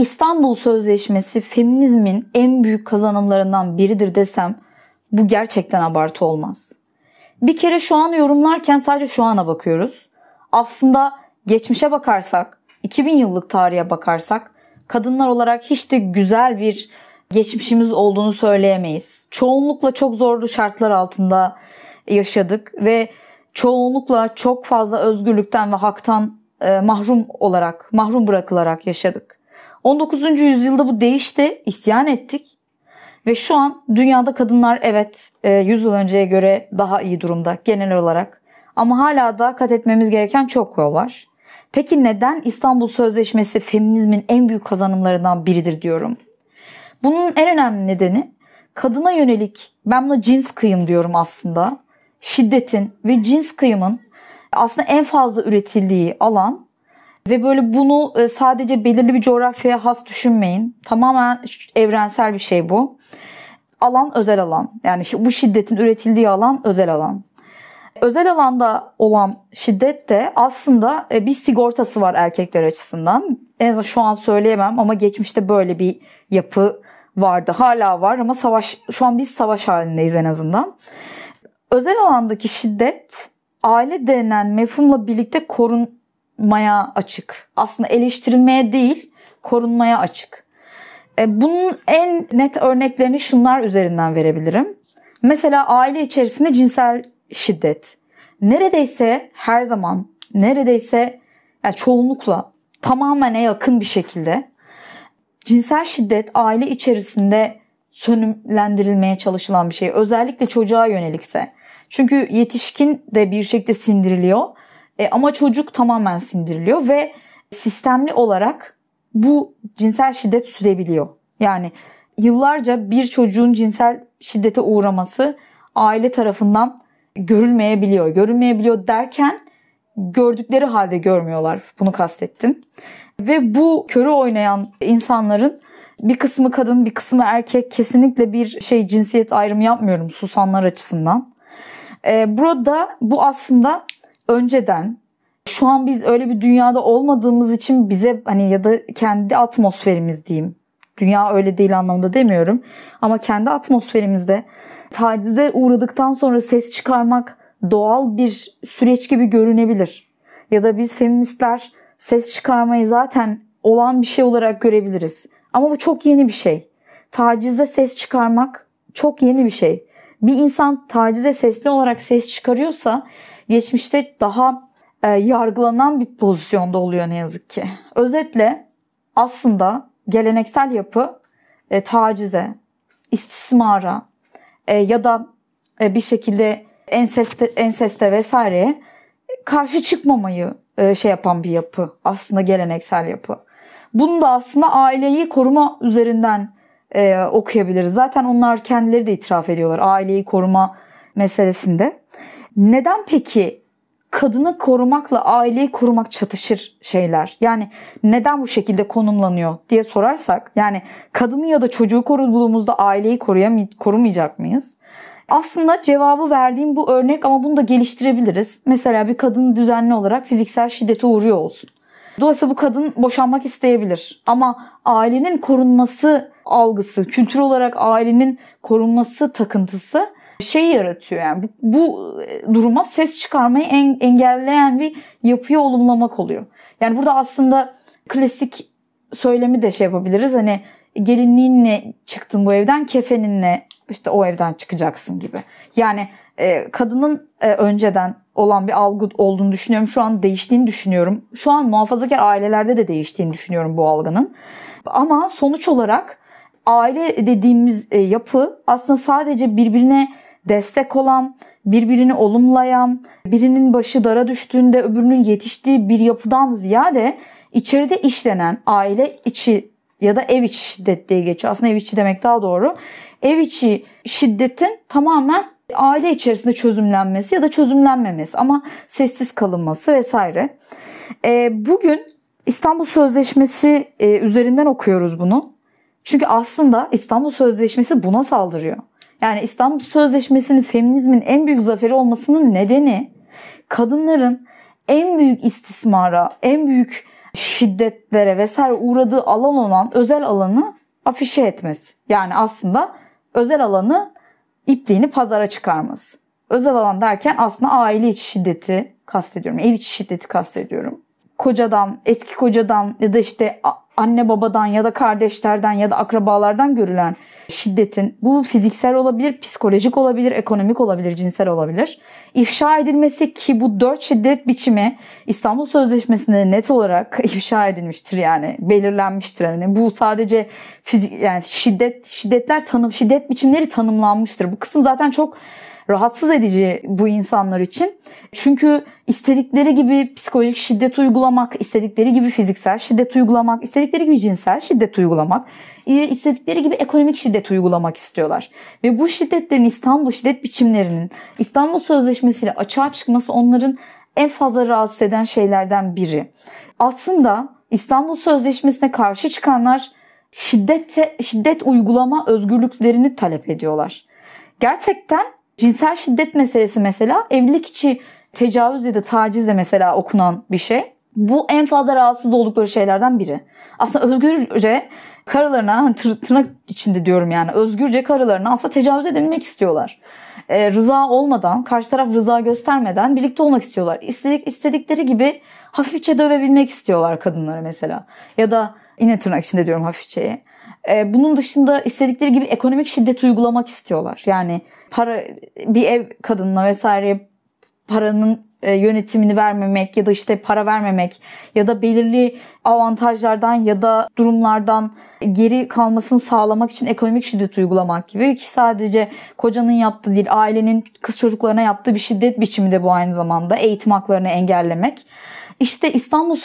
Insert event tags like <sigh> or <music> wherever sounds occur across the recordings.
İstanbul Sözleşmesi feminizmin en büyük kazanımlarından biridir desem bu gerçekten abartı olmaz. Bir kere şu an yorumlarken sadece şu ana bakıyoruz. Aslında geçmişe bakarsak, 2000 yıllık tarihe bakarsak kadınlar olarak hiç de güzel bir geçmişimiz olduğunu söyleyemeyiz. Çoğunlukla çok zorlu şartlar altında yaşadık ve çoğunlukla çok fazla özgürlükten ve haktan e, mahrum olarak, mahrum bırakılarak yaşadık. 19. yüzyılda bu değişti, isyan ettik ve şu an dünyada kadınlar evet 100 e, yıl önceye göre daha iyi durumda genel olarak. Ama hala da kat etmemiz gereken çok yol var. Peki neden İstanbul Sözleşmesi feminizmin en büyük kazanımlarından biridir diyorum? Bunun en önemli nedeni kadına yönelik ben buna cins kıyım diyorum aslında. Şiddetin ve cins kıyımın aslında en fazla üretildiği alan ve böyle bunu e, sadece belirli bir coğrafyaya has düşünmeyin. Tamamen evrensel bir şey bu. Alan özel alan. Yani bu şiddetin üretildiği alan özel alan. Özel alanda olan şiddet de aslında e, bir sigortası var erkekler açısından. En azından şu an söyleyemem ama geçmişte böyle bir yapı vardı. Hala var ama savaş şu an biz savaş halindeyiz en azından. Özel alandaki şiddet aile denen mefhumla birlikte korunmaya açık. Aslında eleştirilmeye değil, korunmaya açık. E, bunun en net örneklerini şunlar üzerinden verebilirim. Mesela aile içerisinde cinsel şiddet. Neredeyse her zaman, neredeyse yani çoğunlukla tamamene yakın bir şekilde cinsel şiddet aile içerisinde sönümlendirilmeye çalışılan bir şey. Özellikle çocuğa yönelikse. Çünkü yetişkin de bir şekilde sindiriliyor. E, ama çocuk tamamen sindiriliyor ve sistemli olarak bu cinsel şiddet sürebiliyor. Yani yıllarca bir çocuğun cinsel şiddete uğraması aile tarafından görülmeyebiliyor. Görülmeyebiliyor derken gördükleri halde görmüyorlar. Bunu kastettim. Ve bu körü oynayan insanların bir kısmı kadın bir kısmı erkek kesinlikle bir şey cinsiyet ayrımı yapmıyorum susanlar açısından. Ee, burada bu aslında önceden şu an biz öyle bir dünyada olmadığımız için bize hani ya da kendi atmosferimiz diyeyim. Dünya öyle değil anlamda demiyorum. Ama kendi atmosferimizde tacize uğradıktan sonra ses çıkarmak doğal bir süreç gibi görünebilir. Ya da biz feministler ses çıkarmayı zaten olan bir şey olarak görebiliriz. Ama bu çok yeni bir şey. Tacizde ses çıkarmak çok yeni bir şey. Bir insan tacize sesli olarak ses çıkarıyorsa geçmişte daha e, yargılanan bir pozisyonda oluyor ne yazık ki. Özetle aslında geleneksel yapı e, tacize, istismara e, ya da e, bir şekilde enseste, enseste vesaireye karşı çıkmamayı e, şey yapan bir yapı. Aslında geleneksel yapı. Bunu da aslında aileyi koruma üzerinden e, okuyabiliriz. Zaten onlar kendileri de itiraf ediyorlar aileyi koruma meselesinde. Neden peki kadını korumakla aileyi korumak çatışır şeyler? Yani neden bu şekilde konumlanıyor diye sorarsak yani kadını ya da çocuğu koruduğumuzda aileyi koruyamay- korumayacak mıyız? Aslında cevabı verdiğim bu örnek ama bunu da geliştirebiliriz. Mesela bir kadın düzenli olarak fiziksel şiddete uğruyor olsun. Dolayısıyla bu kadın boşanmak isteyebilir. Ama ailenin korunması algısı, kültür olarak ailenin korunması takıntısı şey yaratıyor yani bu, bu duruma ses çıkarmayı en, engelleyen bir yapıyı olumlamak oluyor. Yani burada aslında klasik söylemi de şey yapabiliriz. Hani gelinliğinle çıktın bu evden, kefeninle işte o evden çıkacaksın gibi. Yani e, kadının e, önceden olan bir algı olduğunu düşünüyorum. Şu an değiştiğini düşünüyorum. Şu an muhafazakar ailelerde de değiştiğini düşünüyorum bu algının. Ama sonuç olarak aile dediğimiz e, yapı aslında sadece birbirine destek olan, birbirini olumlayan, birinin başı dara düştüğünde öbürünün yetiştiği bir yapıdan ziyade içeride işlenen aile içi ya da ev içi şiddet diye geçiyor. Aslında ev içi demek daha doğru. Ev içi şiddetin tamamen aile içerisinde çözümlenmesi ya da çözümlenmemesi ama sessiz kalınması vesaire. E, bugün İstanbul Sözleşmesi e, üzerinden okuyoruz bunu. Çünkü aslında İstanbul Sözleşmesi buna saldırıyor. Yani İstanbul Sözleşmesi'nin feminizmin en büyük zaferi olmasının nedeni kadınların en büyük istismara, en büyük şiddetlere vesaire uğradığı alan olan özel alanı afişe etmesi. Yani aslında özel alanı ipliğini pazara çıkarması. Özel alan derken aslında aile içi şiddeti kastediyorum. Ev içi şiddeti kastediyorum. Kocadan, eski kocadan ya da işte anne babadan ya da kardeşlerden ya da akrabalardan görülen şiddetin bu fiziksel olabilir, psikolojik olabilir, ekonomik olabilir, cinsel olabilir. İfşa edilmesi ki bu dört şiddet biçimi İstanbul Sözleşmesi'nde net olarak <laughs> ifşa edilmiştir yani belirlenmiştir yani bu sadece fizik yani şiddet şiddetler tanım şiddet biçimleri tanımlanmıştır. Bu kısım zaten çok rahatsız edici bu insanlar için. Çünkü istedikleri gibi psikolojik şiddet uygulamak, istedikleri gibi fiziksel şiddet uygulamak, istedikleri gibi cinsel şiddet uygulamak, istedikleri gibi ekonomik şiddet uygulamak istiyorlar. Ve bu şiddetlerin İstanbul şiddet biçimlerinin İstanbul Sözleşmesi ile açığa çıkması onların en fazla rahatsız eden şeylerden biri. Aslında İstanbul Sözleşmesi'ne karşı çıkanlar şiddete, şiddet uygulama özgürlüklerini talep ediyorlar. Gerçekten cinsel şiddet meselesi mesela evlilik içi tecavüz ya da taciz de mesela okunan bir şey. Bu en fazla rahatsız oldukları şeylerden biri. Aslında özgürce karılarına hani tırnak içinde diyorum yani özgürce karılarına aslında tecavüz edilmek istiyorlar. Ee, rıza olmadan, karşı taraf rıza göstermeden birlikte olmak istiyorlar. İstedik, istedikleri gibi hafifçe dövebilmek istiyorlar kadınları mesela. Ya da yine tırnak içinde diyorum hafifçeyi. Ee, bunun dışında istedikleri gibi ekonomik şiddet uygulamak istiyorlar. Yani para bir ev kadınına vesaire paranın e, yönetimini vermemek ya da işte para vermemek ya da belirli avantajlardan ya da durumlardan geri kalmasını sağlamak için ekonomik şiddet uygulamak gibi ki sadece kocanın yaptığı değil ailenin kız çocuklarına yaptığı bir şiddet biçimi de bu aynı zamanda eğitim haklarını engellemek. İşte İstanbul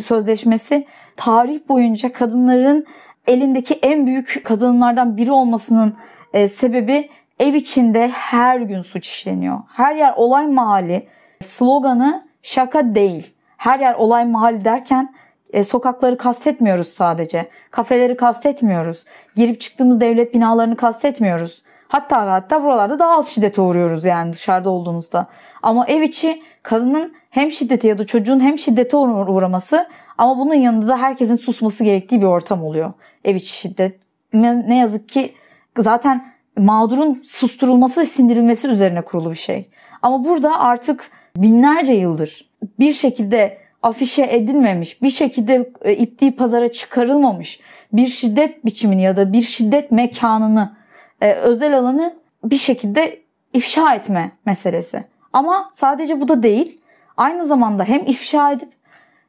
Sözleşmesi tarih boyunca kadınların elindeki en büyük kadınlardan biri olmasının e, sebebi ev içinde her gün suç işleniyor. Her yer olay mahalli sloganı şaka değil. Her yer olay mahalli derken e, sokakları kastetmiyoruz sadece. Kafeleri kastetmiyoruz. Girip çıktığımız devlet binalarını kastetmiyoruz. Hatta ve hatta buralarda daha az şiddete uğruyoruz yani dışarıda olduğumuzda. Ama ev içi kadının hem şiddete ya da çocuğun hem şiddete uğraması ama bunun yanında da herkesin susması gerektiği bir ortam oluyor. Ev içi şiddet. Ne yazık ki zaten mağdurun susturulması ve sindirilmesi üzerine kurulu bir şey. Ama burada artık binlerce yıldır bir şekilde afişe edilmemiş, bir şekilde e, ipliği pazara çıkarılmamış bir şiddet biçimini ya da bir şiddet mekanını, e, özel alanı bir şekilde ifşa etme meselesi. Ama sadece bu da değil. Aynı zamanda hem ifşa edip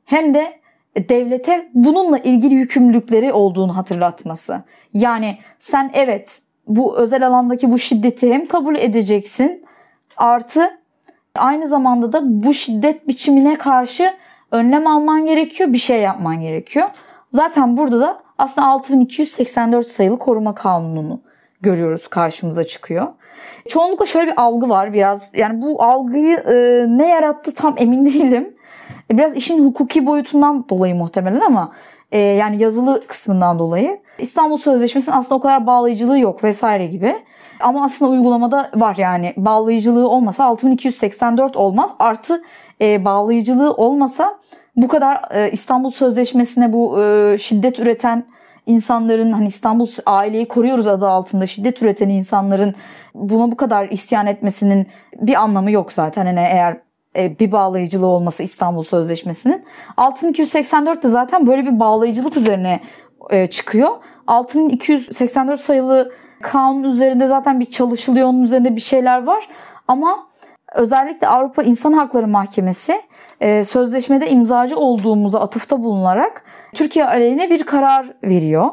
hem de devlete bununla ilgili yükümlülükleri olduğunu hatırlatması. Yani sen evet bu özel alandaki bu şiddeti hem kabul edeceksin artı aynı zamanda da bu şiddet biçimine karşı önlem alman gerekiyor, bir şey yapman gerekiyor. Zaten burada da aslında 6284 sayılı koruma kanununu görüyoruz karşımıza çıkıyor. Çoğunlukla şöyle bir algı var biraz. Yani bu algıyı e, ne yarattı tam emin <laughs> değilim. E, biraz işin hukuki boyutundan dolayı muhtemelen ama e, yani yazılı kısmından dolayı. İstanbul Sözleşmesi'nin aslında o kadar bağlayıcılığı yok vesaire gibi. Ama aslında uygulamada var yani bağlayıcılığı olmasa 6284 olmaz. Artı e, bağlayıcılığı olmasa bu kadar e, İstanbul Sözleşmesi'ne bu e, şiddet üreten insanların hani İstanbul aileyi koruyoruz adı altında şiddet üreten insanların buna bu kadar isyan etmesinin bir anlamı yok zaten. Hani eğer bir bağlayıcılığı olması İstanbul Sözleşmesi'nin. 6284 de zaten böyle bir bağlayıcılık üzerine e, çıkıyor. 6284 sayılı kanun üzerinde zaten bir çalışılıyor, onun üzerinde bir şeyler var. Ama özellikle Avrupa İnsan Hakları Mahkemesi e, sözleşmede imzacı olduğumuza atıfta bulunarak Türkiye aleyhine bir karar veriyor.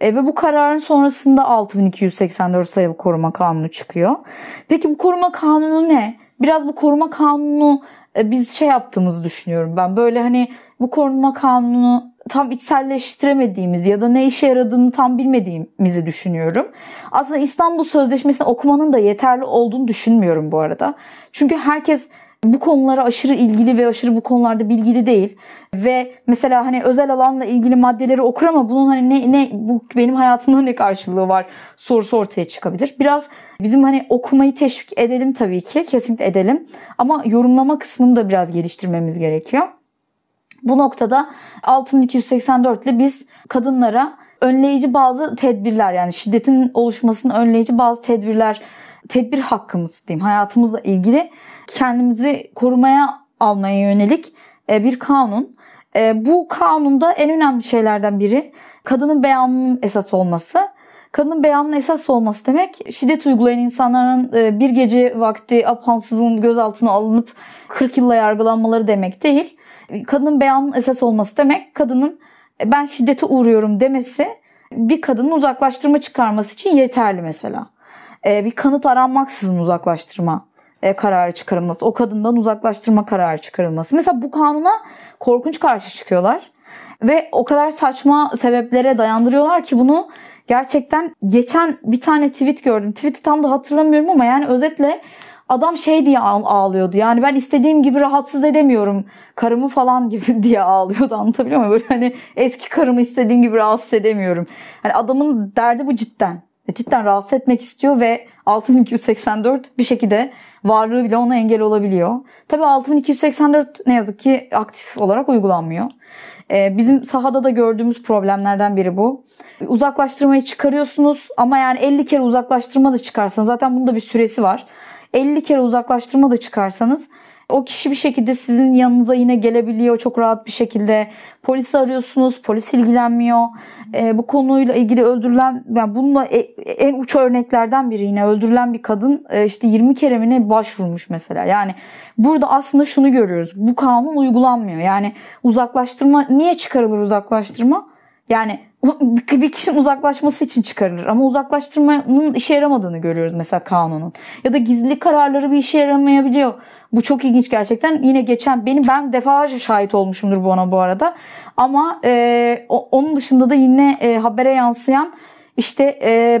E, ve bu kararın sonrasında 6284 sayılı koruma kanunu çıkıyor. Peki bu koruma kanunu ne? Biraz bu koruma kanunu e, biz şey yaptığımızı düşünüyorum ben. Böyle hani bu koruma kanunu tam içselleştiremediğimiz ya da ne işe yaradığını tam bilmediğimizi düşünüyorum. Aslında İstanbul Sözleşmesi'ni okumanın da yeterli olduğunu düşünmüyorum bu arada. Çünkü herkes bu konulara aşırı ilgili ve aşırı bu konularda bilgili değil. Ve mesela hani özel alanla ilgili maddeleri okur ama bunun hani ne, ne bu benim hayatımda ne karşılığı var sorusu ortaya çıkabilir. Biraz bizim hani okumayı teşvik edelim tabii ki kesinlikle edelim. Ama yorumlama kısmını da biraz geliştirmemiz gerekiyor. Bu noktada 6284 ile biz kadınlara önleyici bazı tedbirler yani şiddetin oluşmasını önleyici bazı tedbirler tedbir hakkımız diyeyim hayatımızla ilgili kendimizi korumaya almaya yönelik e, bir kanun. E, bu kanunda en önemli şeylerden biri kadının beyanının esas olması. Kadının beyanının esas olması demek şiddet uygulayan insanların e, bir gece vakti apansızın gözaltına alınıp 40 yılla yargılanmaları demek değil. Kadının beyanının esas olması demek kadının ben şiddete uğruyorum demesi bir kadının uzaklaştırma çıkarması için yeterli mesela. Bir kanıt aranmaksızın uzaklaştırma e, kararı çıkarılması, o kadından uzaklaştırma kararı çıkarılması. Mesela bu kanuna korkunç karşı çıkıyorlar ve o kadar saçma sebeplere dayandırıyorlar ki bunu gerçekten geçen bir tane tweet gördüm. Tweet'i tam da hatırlamıyorum ama yani özetle adam şey diye ağlıyordu. Yani ben istediğim gibi rahatsız edemiyorum karımı falan gibi <laughs> diye ağlıyordu. Anlatabiliyor muyum? Böyle hani eski karımı istediğim gibi rahatsız edemiyorum. Hani adamın derdi bu cidden. E, cidden rahatsız etmek istiyor ve 6284 bir şekilde varlığı bile ona engel olabiliyor. Tabii 6284 ne yazık ki aktif olarak uygulanmıyor. Ee, bizim sahada da gördüğümüz problemlerden biri bu. Uzaklaştırmayı çıkarıyorsunuz ama yani 50 kere uzaklaştırma da çıkarsanız zaten bunda bir süresi var. 50 kere uzaklaştırma da çıkarsanız o kişi bir şekilde sizin yanınıza yine gelebiliyor çok rahat bir şekilde. Polisi arıyorsunuz, polis ilgilenmiyor. E, bu konuyla ilgili öldürülen, yani bununla e, en uç örneklerden biri yine öldürülen bir kadın e, işte 20 keremine başvurmuş mesela. Yani burada aslında şunu görüyoruz. Bu kanun uygulanmıyor. Yani uzaklaştırma, niye çıkarılır uzaklaştırma? Yani bir kişinin uzaklaşması için çıkarılır. Ama uzaklaştırmanın işe yaramadığını görüyoruz mesela kanunun. Ya da gizli kararları bir işe yaramayabiliyor. Bu çok ilginç gerçekten. Yine geçen benim ben defalarca şahit olmuşumdur bu ona bu arada. Ama e, onun dışında da yine e, habere yansıyan işte e,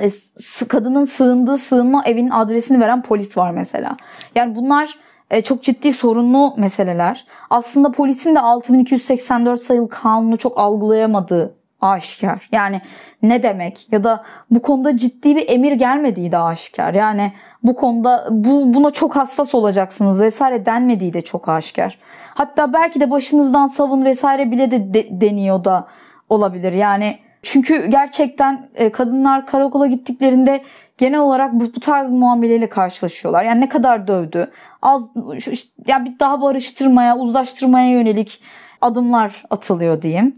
e kadının sığındığı sığınma evinin adresini veren polis var mesela. Yani bunlar e, çok ciddi sorunlu meseleler. Aslında polisin de 6284 sayılı kanunu çok algılayamadığı aşikar. Yani ne demek ya da bu konuda ciddi bir emir gelmediği de aşikar. Yani bu konuda bu buna çok hassas olacaksınız vesaire denmediği de çok aşikar. Hatta belki de başınızdan savun vesaire bile de, de deniyor da olabilir. Yani çünkü gerçekten e, kadınlar karakola gittiklerinde genel olarak bu, bu tarz muameleyle karşılaşıyorlar. Yani ne kadar dövdü, az işte, yani bir daha barıştırmaya, uzlaştırmaya yönelik adımlar atılıyor diyeyim.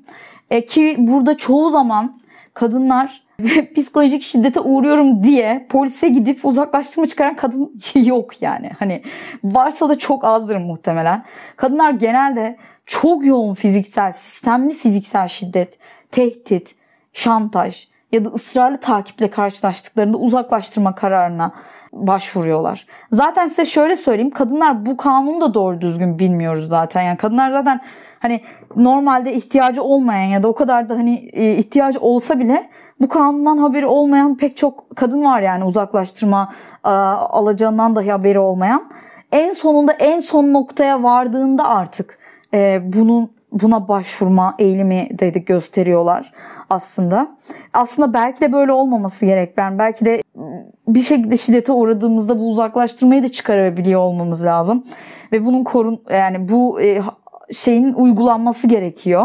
E, ki burada çoğu zaman kadınlar <laughs> psikolojik şiddete uğruyorum diye polise gidip uzaklaştırma çıkaran kadın <laughs> yok yani. Hani varsa da çok azdır muhtemelen. Kadınlar genelde çok yoğun fiziksel, sistemli fiziksel şiddet, tehdit, şantaj ya da ısrarlı takiple karşılaştıklarında uzaklaştırma kararına başvuruyorlar. Zaten size şöyle söyleyeyim. Kadınlar bu kanunu da doğru düzgün bilmiyoruz zaten. Yani kadınlar zaten hani normalde ihtiyacı olmayan ya da o kadar da hani e, ihtiyacı olsa bile bu kanundan haberi olmayan pek çok kadın var yani uzaklaştırma e, alacağından dahi haberi olmayan. En sonunda en son noktaya vardığında artık e, bunun buna başvurma eğilimi dedik gösteriyorlar aslında. Aslında belki de böyle olmaması gerek. Ben belki de bir şekilde şiddete uğradığımızda bu uzaklaştırmayı da çıkarabiliyor olmamız lazım. Ve bunun korun yani bu e, şeyin uygulanması gerekiyor.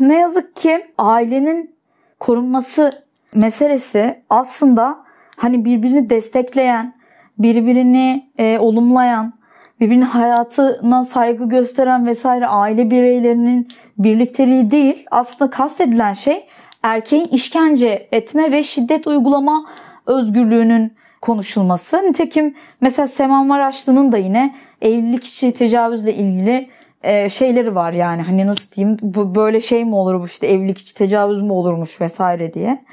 Ne yazık ki ailenin korunması meselesi aslında hani birbirini destekleyen, birbirini e, olumlayan, birbirinin hayatına saygı gösteren vesaire aile bireylerinin birlikteliği değil. Aslında kastedilen şey erkeğin işkence etme ve şiddet uygulama özgürlüğünün konuşulması. Nitekim mesela Seman Maraşlı'nın da yine evlilik içi tecavüzle ilgili e, şeyleri var yani hani nasıl diyeyim bu böyle şey mi olur bu işte evlilik içi tecavüz mü olurmuş vesaire diye.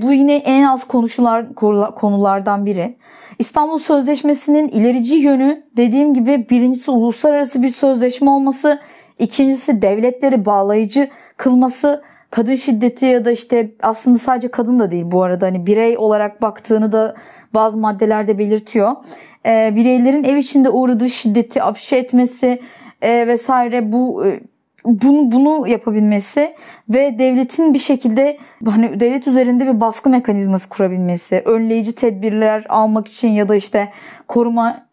Bu yine en az konuşulan konulardan biri. İstanbul Sözleşmesi'nin ilerici yönü dediğim gibi birincisi uluslararası bir sözleşme olması, ikincisi devletleri bağlayıcı kılması, kadın şiddeti ya da işte aslında sadece kadın da değil bu arada hani birey olarak baktığını da bazı maddelerde belirtiyor. E, bireylerin ev içinde uğradığı şiddeti afişe etmesi e, vesaire bu e, bunu bunu yapabilmesi ve devletin bir şekilde hani devlet üzerinde bir baskı mekanizması kurabilmesi, önleyici tedbirler almak için ya da işte koruma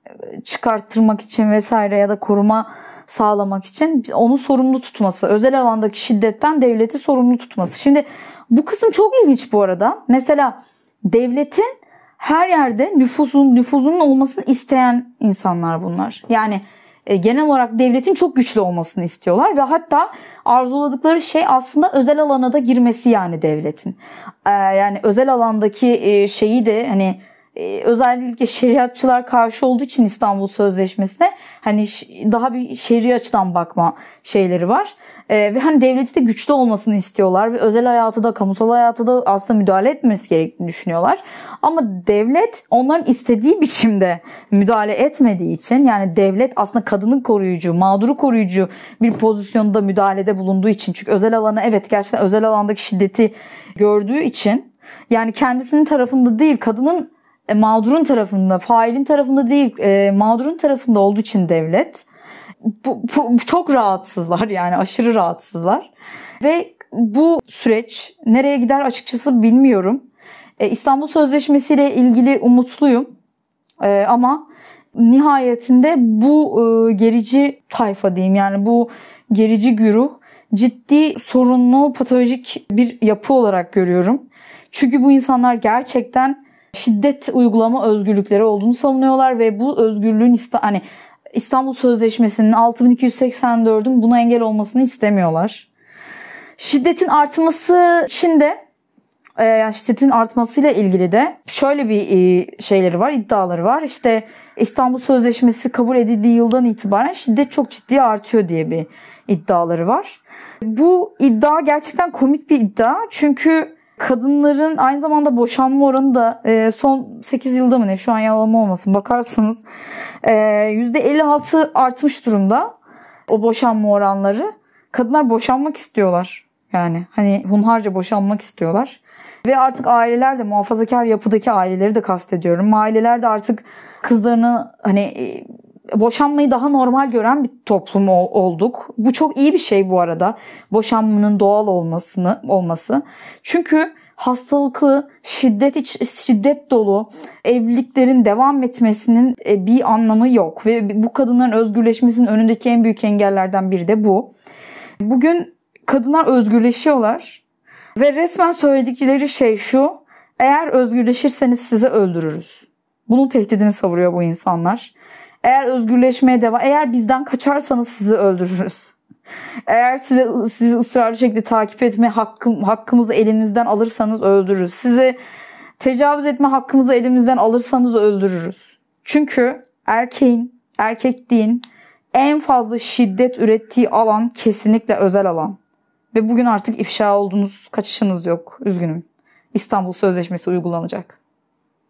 çıkarttırmak için vesaire ya da koruma sağlamak için onu sorumlu tutması, özel alandaki şiddetten devleti sorumlu tutması. Şimdi bu kısım çok ilginç bu arada. Mesela devletin her yerde nüfusun nüfuzunun olmasını isteyen insanlar bunlar. Yani e, genel olarak devletin çok güçlü olmasını istiyorlar ve hatta arzuladıkları şey aslında özel alana da girmesi yani devletin. E, yani özel alandaki e, şeyi de hani e, özellikle şeriatçılar karşı olduğu için İstanbul Sözleşmesi'ne hani daha bir şer'i açıdan bakma şeyleri var. E, ve hani devleti de güçlü olmasını istiyorlar ve özel hayatı da kamusal hayatı da aslında müdahale etmesi gerektiğini düşünüyorlar. Ama devlet onların istediği biçimde müdahale etmediği için yani devlet aslında kadının koruyucu, mağduru koruyucu bir pozisyonda müdahalede bulunduğu için çünkü özel alana evet gerçekten özel alandaki şiddeti gördüğü için yani kendisinin tarafında değil kadının e, mağdurun tarafında, failin tarafında değil, e, mağdurun tarafında olduğu için devlet bu, bu, çok rahatsızlar yani aşırı rahatsızlar. Ve bu süreç nereye gider açıkçası bilmiyorum. E, İstanbul Sözleşmesi ile ilgili umutluyum. Ama nihayetinde bu gerici tayfa diyeyim yani bu gerici güruh ciddi sorunlu patolojik bir yapı olarak görüyorum. Çünkü bu insanlar gerçekten şiddet uygulama özgürlükleri olduğunu savunuyorlar ve bu özgürlüğün hani İstanbul Sözleşmesi'nin 6284'ün buna engel olmasını istemiyorlar. Şiddetin artması için de e, yani şiddetin artmasıyla ilgili de şöyle bir e, şeyleri var, iddiaları var. İşte İstanbul Sözleşmesi kabul edildiği yıldan itibaren şiddet çok ciddi artıyor diye bir iddiaları var. Bu iddia gerçekten komik bir iddia. Çünkü kadınların aynı zamanda boşanma oranı da e, son 8 yılda mı ne şu an yalan olmasın bakarsınız e, %56 artmış durumda o boşanma oranları. Kadınlar boşanmak istiyorlar. Yani hani hunharca boşanmak istiyorlar. Ve artık aileler de muhafazakar yapıdaki aileleri de kastediyorum. Aileler de artık kızlarını hani e, boşanmayı daha normal gören bir toplum olduk. Bu çok iyi bir şey bu arada. Boşanmanın doğal olmasını olması. Çünkü hastalıklı, şiddet iç, şiddet dolu evliliklerin devam etmesinin e, bir anlamı yok ve bu kadınların özgürleşmesinin önündeki en büyük engellerden biri de bu. Bugün kadınlar özgürleşiyorlar ve resmen söyledikleri şey şu: eğer özgürleşirseniz sizi öldürürüz. Bunun tehdidini savuruyor bu insanlar. Eğer özgürleşmeye devam, eğer bizden kaçarsanız sizi öldürürüz. Eğer size sizi ısrarlı şekilde takip etme hakkım, hakkımızı elimizden alırsanız öldürürüz. Size tecavüz etme hakkımızı elimizden alırsanız öldürürüz. Çünkü erkeğin, erkekliğin en fazla şiddet ürettiği alan kesinlikle özel alan. Ve bugün artık ifşa olduğunuz kaçışınız yok. Üzgünüm. İstanbul Sözleşmesi uygulanacak.